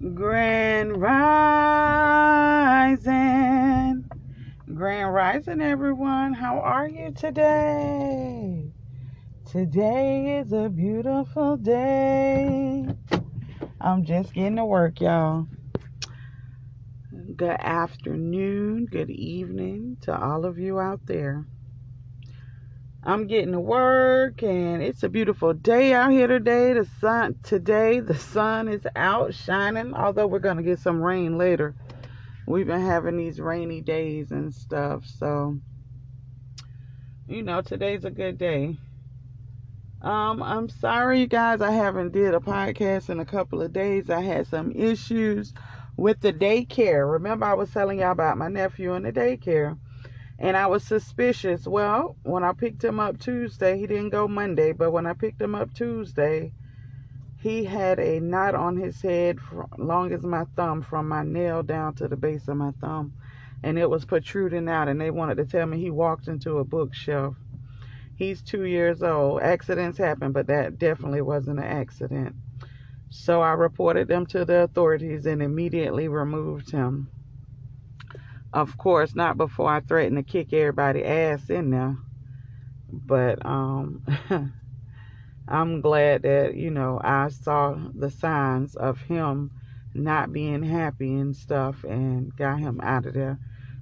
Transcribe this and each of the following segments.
Grand Rising. Grand Rising, everyone. How are you today? Today is a beautiful day. I'm just getting to work, y'all. Good afternoon, good evening to all of you out there. I'm getting to work and it's a beautiful day out here today. The sun today, the sun is out shining, although we're going to get some rain later. We've been having these rainy days and stuff, so you know, today's a good day. Um, I'm sorry you guys, I haven't did a podcast in a couple of days. I had some issues with the daycare. Remember I was telling y'all about my nephew in the daycare and I was suspicious. Well, when I picked him up Tuesday, he didn't go Monday, but when I picked him up Tuesday, he had a knot on his head long as my thumb from my nail down to the base of my thumb. And it was protruding out and they wanted to tell me he walked into a bookshelf. He's two years old. Accidents happen but that definitely wasn't an accident. So i reported them to the authorities and immediately removed him of course, not before I threatened to kick everybody ass in there. But um I'm glad that, you know, I saw the signs of him not being happy and stuff and got him out of there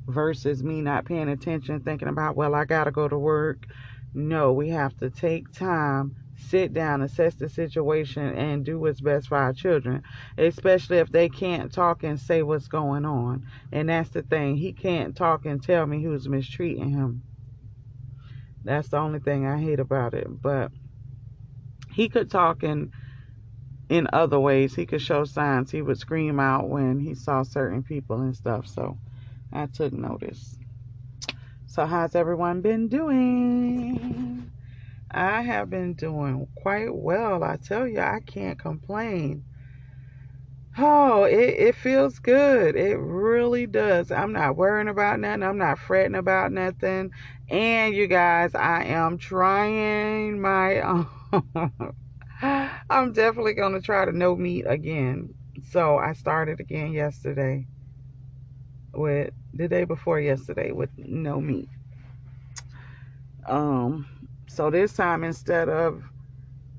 versus me not paying attention thinking about, well, I got to go to work. No, we have to take time sit down, assess the situation, and do what's best for our children, especially if they can't talk and say what's going on. And that's the thing. He can't talk and tell me who's mistreating him. That's the only thing I hate about it. But he could talk in in other ways. He could show signs. He would scream out when he saw certain people and stuff. So I took notice. So how's everyone been doing? I have been doing quite well. I tell you, I can't complain. Oh, it, it feels good. It really does. I'm not worrying about nothing. I'm not fretting about nothing. And you guys, I am trying my. I'm definitely going to try to no meat again. So I started again yesterday with the day before yesterday with no meat. Um, so this time, instead of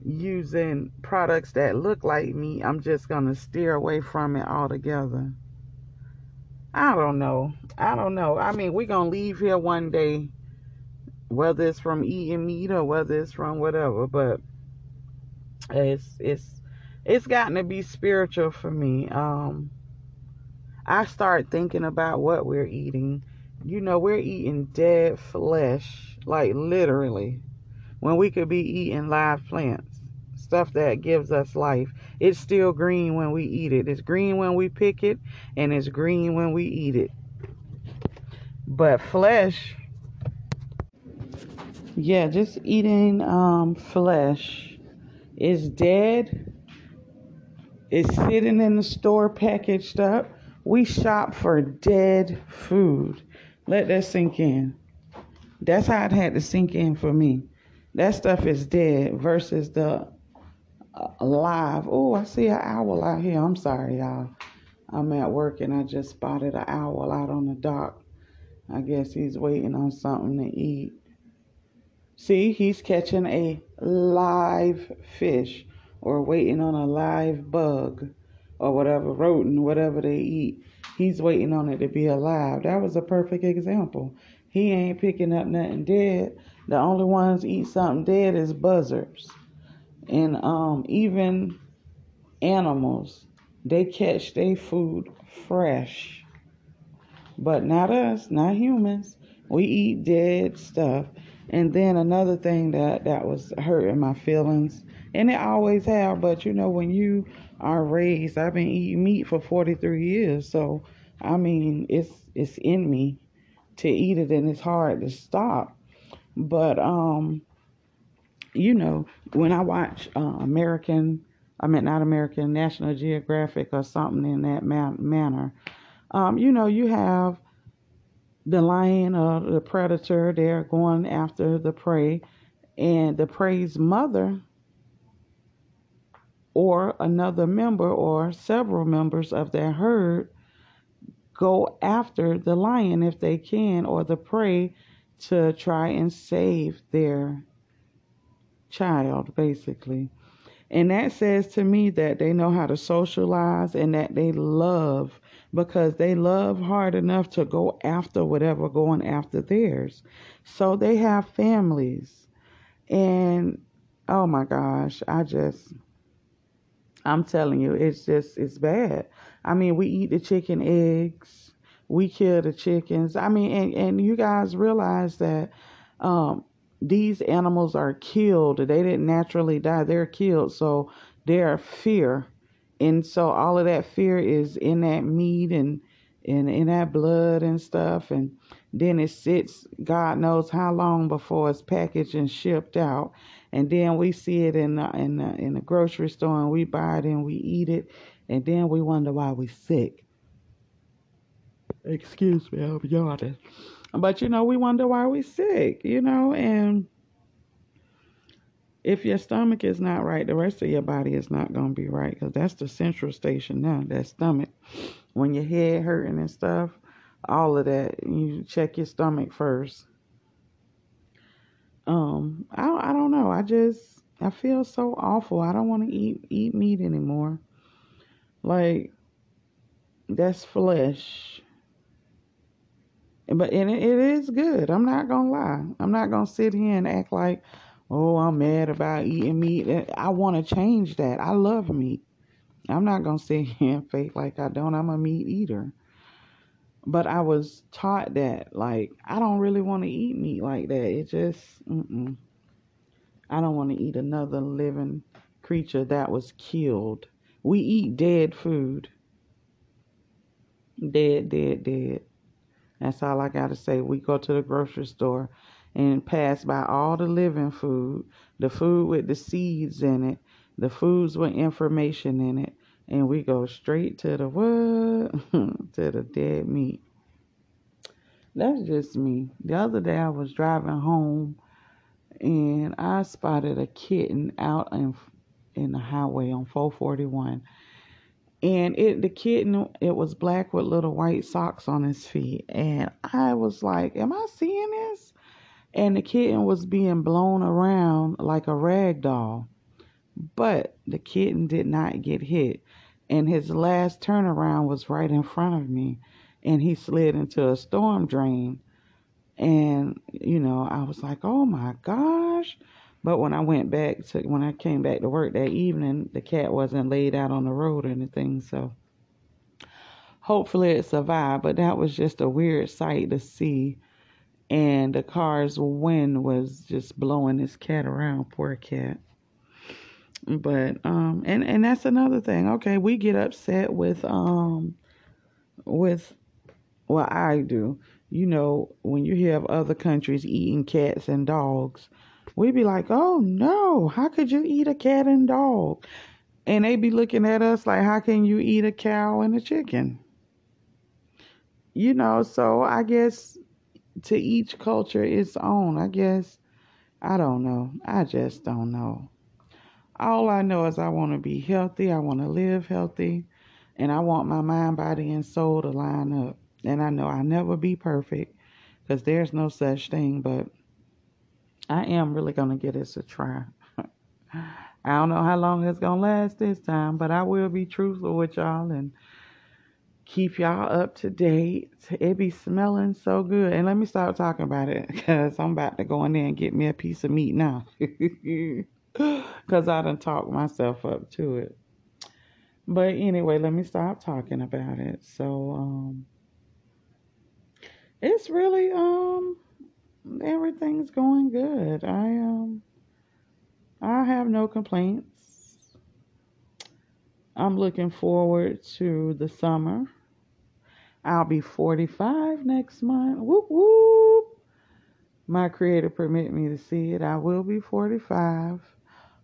using products that look like me, I'm just going to steer away from it altogether. I don't know. I don't know. I mean, we're going to leave here one day, whether it's from eating meat or whether it's from whatever, but it's, it's, it's gotten to be spiritual for me. Um, I start thinking about what we're eating. You know, we're eating dead flesh, like literally when we could be eating live plants, stuff that gives us life. It's still green when we eat it. It's green when we pick it, and it's green when we eat it. But flesh, yeah, just eating um, flesh is dead. It's sitting in the store packaged up. We shop for dead food. Let that sink in. That's how it had to sink in for me that stuff is dead versus the uh, alive. Oh, I see an owl out here. I'm sorry, y'all. I'm at work and I just spotted an owl out on the dock. I guess he's waiting on something to eat. See, he's catching a live fish or waiting on a live bug or whatever, rodent, whatever they eat. He's waiting on it to be alive. That was a perfect example. He ain't picking up nothing dead. The only ones eat something dead is buzzards. And um, even animals, they catch their food fresh. But not us, not humans. We eat dead stuff. And then another thing that, that was hurting my feelings, and it always have, but you know, when you are raised, I've been eating meat for 43 years, so I mean, it's it's in me to eat it, and it's hard to stop. But um, you know, when I watch uh, American, I mean not American, National Geographic or something in that man- manner, um, you know, you have the lion or the predator. They're going after the prey, and the prey's mother or another member or several members of that herd go after the lion if they can or the prey to try and save their child, basically. And that says to me that they know how to socialize and that they love because they love hard enough to go after whatever going after theirs. So they have families. And oh my gosh, I just I'm telling you, it's just it's bad. I mean, we eat the chicken eggs, we kill the chickens. I mean, and, and you guys realize that um, these animals are killed. They didn't naturally die, they're killed. So they're fear. And so all of that fear is in that meat and and in that blood and stuff and then it sits God knows how long before it's packaged and shipped out and then we see it in the, in the, in the grocery store and we buy it and we eat it and then we wonder why we're sick. Excuse me, I'm yawning. But you know, we wonder why we're sick, you know, and if your stomach is not right, the rest of your body is not to be right because that's the central station now, that stomach. When your head hurting and stuff, all of that, you check your stomach first. Um, I I don't know. I just I feel so awful. I don't want to eat eat meat anymore. Like that's flesh. But and it, it is good. I'm not gonna lie. I'm not gonna sit here and act like, oh, I'm mad about eating meat. I want to change that. I love meat. I'm not gonna sit here and fake like I don't. I'm a meat eater. But I was taught that, like, I don't really want to eat meat like that. It just, mm-mm. I don't want to eat another living creature that was killed. We eat dead food. Dead, dead, dead. That's all I got to say. We go to the grocery store and pass by all the living food, the food with the seeds in it, the foods with information in it, and we go straight to the what? to the dead meat. That's just me. The other day I was driving home and I spotted a kitten out in in the highway on 441. And it the kitten it was black with little white socks on his feet. And I was like, Am I seeing this? And the kitten was being blown around like a rag doll. But the kitten did not get hit and his last turnaround was right in front of me and he slid into a storm drain and you know i was like oh my gosh but when i went back to when i came back to work that evening the cat wasn't laid out on the road or anything so hopefully it survived. But that was just a weird sight to see. And the car's wind was just blowing this cat around poor cat. But um and and that's another thing. Okay we get upset with um with well i do. You know when you have other countries eating cats and dogs we be like oh no. How could you eat a cat and dog? And they'd be looking at us like how can you eat a cow and a chicken? You know so i guess to each culture its own. I guess i don't know. I just don't know. All I know is I want to be healthy, I want to live healthy, and I want my mind, body, and soul to line up. And I know I'll never be perfect because there's no such thing, but I am really going to give this a try. I don't know how long it's going to last this time, but I will be truthful with y'all and keep y'all up to date. It be smelling so good. And let me stop talking about it because I'm about to go in there and get me a piece of meat now. Because I done talked myself up to it. But anyway, let me stop talking about it. So, um, it's really, um, everything's going good. I, um, I have no complaints. I'm looking forward to the summer. I'll be 45 next month. Whoop whoop. My creator permit me to see it. I will be 45.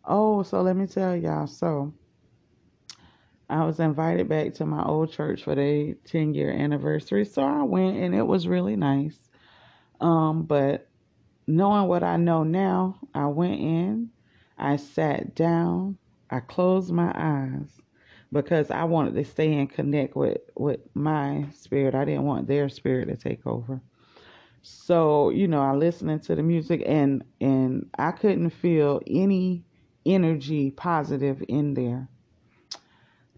Oh, so let me tell y'all. So I was invited back to my old church for the 10 year anniversary. So I went and it was really nice. Um, but knowing what I know now, I went in, I sat down, I closed my eyes because I wanted to stay and connect with with my spirit. I didn't want their spirit to take over. So, you know, I listening to the music and and I couldn't feel any energy positive in there.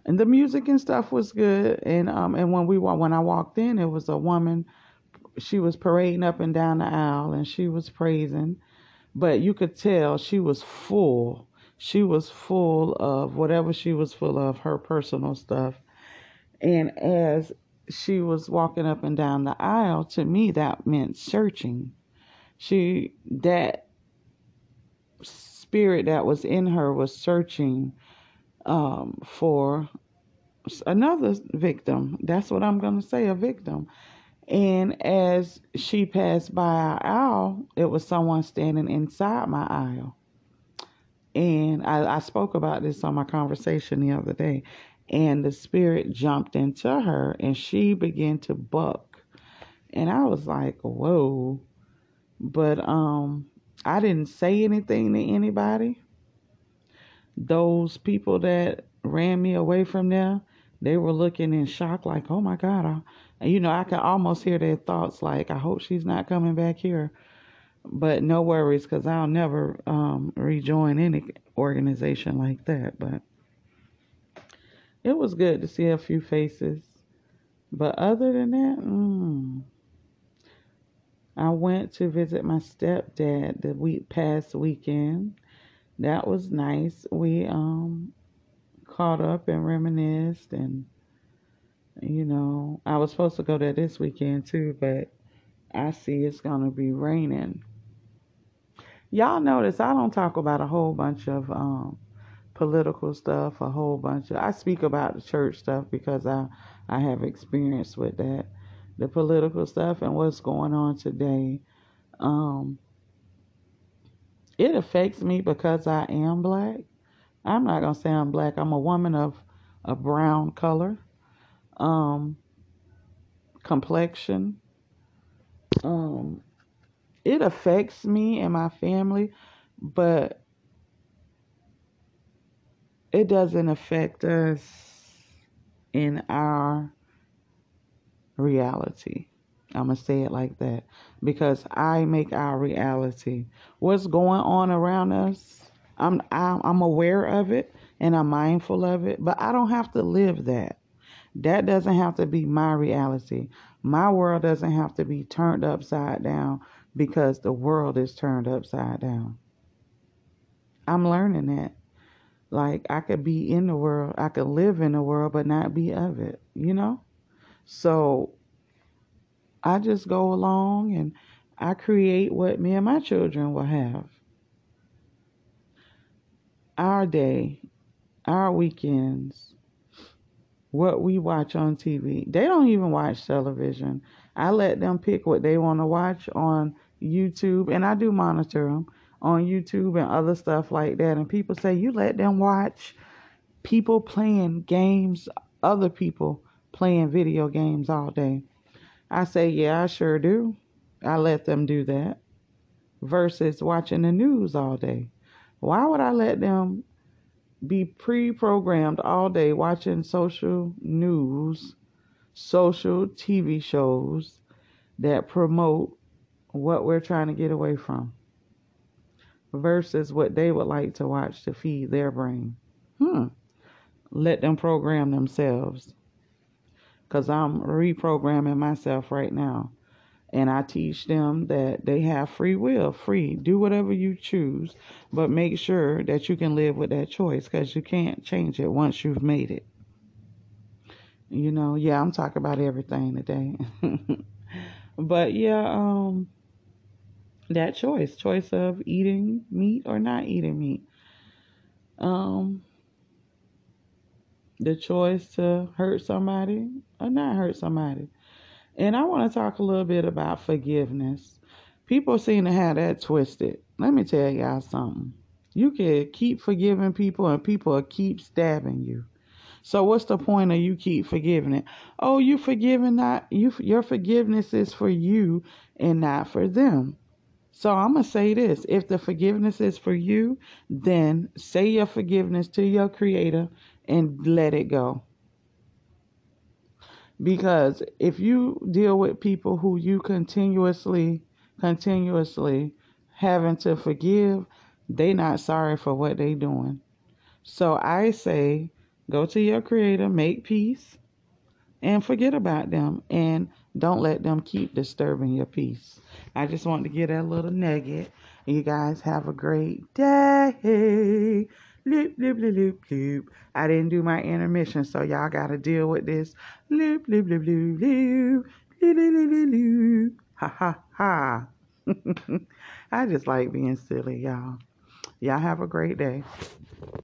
And the music and stuff was good. And um and when we when I walked in, it was a woman. She was parading up and down the aisle and she was praising, but you could tell she was full. She was full of whatever she was full of, her personal stuff. And as she was walking up and down the aisle, to me that meant searching. She that spirit that was in her was searching um, for another victim. That's what I'm going to say, a victim. And as she passed by our aisle, it was someone standing inside my aisle. And I, I spoke about this on my conversation the other day. And the spirit jumped into her and she began to buck. And i was like whoa. But um i didn't say anything to anybody. Those people that ran me away from there they were looking in shock like oh my god I, and you know i could almost hear their thoughts like i hope she's not coming back here but no worries because i'll never um, rejoin any organization like that but it was good to see a few faces. But other than that, mm, I went to visit my stepdad the week past weekend. That was nice. We um caught up and reminisced and you know, I was supposed to go there this weekend too, but I see it's gonna be raining. Y'all notice I don't talk about a whole bunch of um political stuff, a whole bunch of I speak about the church stuff because I I have experience with that. The political stuff and what's going on today. Um it affects me because I am black. I'm not gonna say I'm black. I'm a woman of a brown color, um, complexion. Um, it affects me and my family, but it doesn't affect us in our reality. I'm going to say it like that because I make our reality. What's going on around us, I'm, I'm aware of it and I'm mindful of it, but I don't have to live that. That doesn't have to be my reality. My world doesn't have to be turned upside down because the world is turned upside down. I'm learning that. Like I could be in the world, I could live in the world, but not be of it, you know? So I just go along and I create what me and my children will have. Our day, our weekends, what we watch on TV. They don't even watch television. I let them pick what they want to watch on YouTube, and I do monitor them on YouTube and other stuff like that. And people say, you let them watch people playing games, other people playing video games all day. I say, yeah, I sure do. I let them do that versus watching the news all day. Why would I let them be pre programmed all day watching social news, social TV shows that promote what we're trying to get away from? versus what they would like to watch to feed their brain. Hmm. Let them program themselves. Because I'm reprogramming myself right now. And I teach them that they have free will, free. Do whatever you choose, but make sure that you can live with that choice because you can't change it once you've made it. You know, yeah, I'm talking about everything today. but yeah, um, that choice choice of eating meat or not eating meat um the choice to hurt somebody or not hurt somebody and i want to talk a little bit about forgiveness. People seem to have that twisted. Let me tell y'all something. You can keep forgiving people and people keep stabbing you. So what's the point of you keep forgiving it? Oh you forgiving not you your forgiveness is for you and not for them. So I'm going to say this. If the forgiveness is for you, then say your forgiveness to your creator and let it go. Because if you deal with people who you continuously, continuously having to forgive, they not sorry for what they doing. So I say go to your creator, make peace, and forget about them and don't let them keep disturbing your peace. I just want to get that little nugget. You guys have a great day. Loop, loop, loop, loop, loop. I didn't do my intermission, so y'all got to deal with this. Loop, loop, loop, loop, loop. Loop, loop, loop, loop, loop. Ha, ha, ha. I just like being silly, y'all. Y'all have a great day.